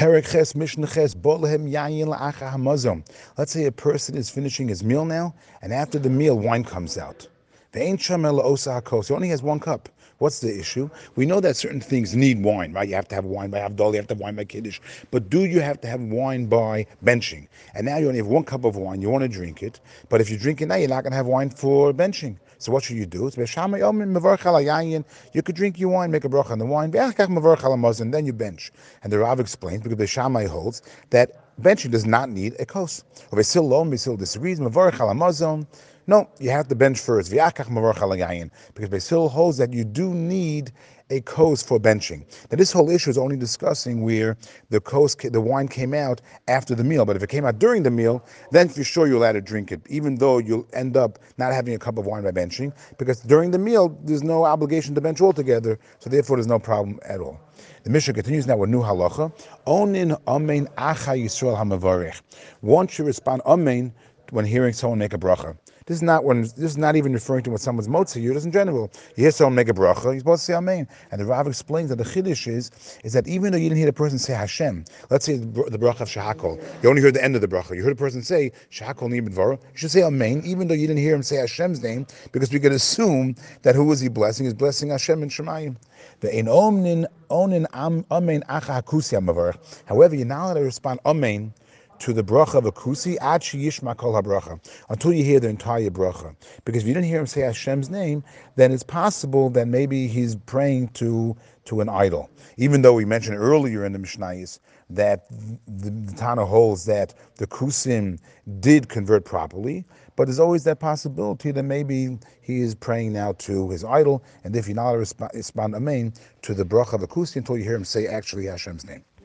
Let's say a person is finishing his meal now, and after the meal, wine comes out. He only has one cup. What's the issue? We know that certain things need wine, right? You have to have wine by Havdalah, you have to have wine by Kiddush. But do you have to have wine by benching? And now you only have one cup of wine, you want to drink it. But if you drink it now, you're not going to have wine for benching. So what should you do? You could drink your wine, make a bracha on the wine, and then you bench. And the Rav explains, because the Shammai holds, that benching does not need a kos. No, you have to bench first. Because Beis Hillel holds that you do need a kos for benching. Now, this whole issue is only discussing where the kos, the wine came out after the meal. But if it came out during the meal, then for sure you're allowed to drink it, even though you'll end up not having a cup of wine by benching, because during the meal there's no obligation to bench altogether. So therefore, there's no problem at all. The Mishnah continues now with new halacha. Onin amen acha yisrael hamavarich. One should respond amen when hearing someone make a bracha. This is not when this is not even referring to what someone's motzi yud. in general. You hear someone make a bracha, you're supposed to say amen. And the Rav explains that the chiddush is is that even though you didn't hear the person say Hashem, let's say the bracha of shahakol, you only heard the end of the bracha. You heard a person say shahakol nibidvara. You should say amen, even though you didn't hear him say Hashem's name, because we can assume that who is he blessing? He's blessing Hashem and Shemayim. The in omnin onin am amen acha hakusi However, you're not allowed to respond amen to the bracha of a kusi ad yishma kol habracha until you hear the entire bracha. Because if you didn't hear him say Hashem's name, then it's possible that maybe he's praying to to an idol. Even though we mentioned earlier in the Mishnayos that the, the Tana holds that the kusim did convert properly, but there's always that possibility that maybe he is praying now to his idol, and if you're not respond, respond amen to the bracha of a kusi until you hear him say actually Hashem's name.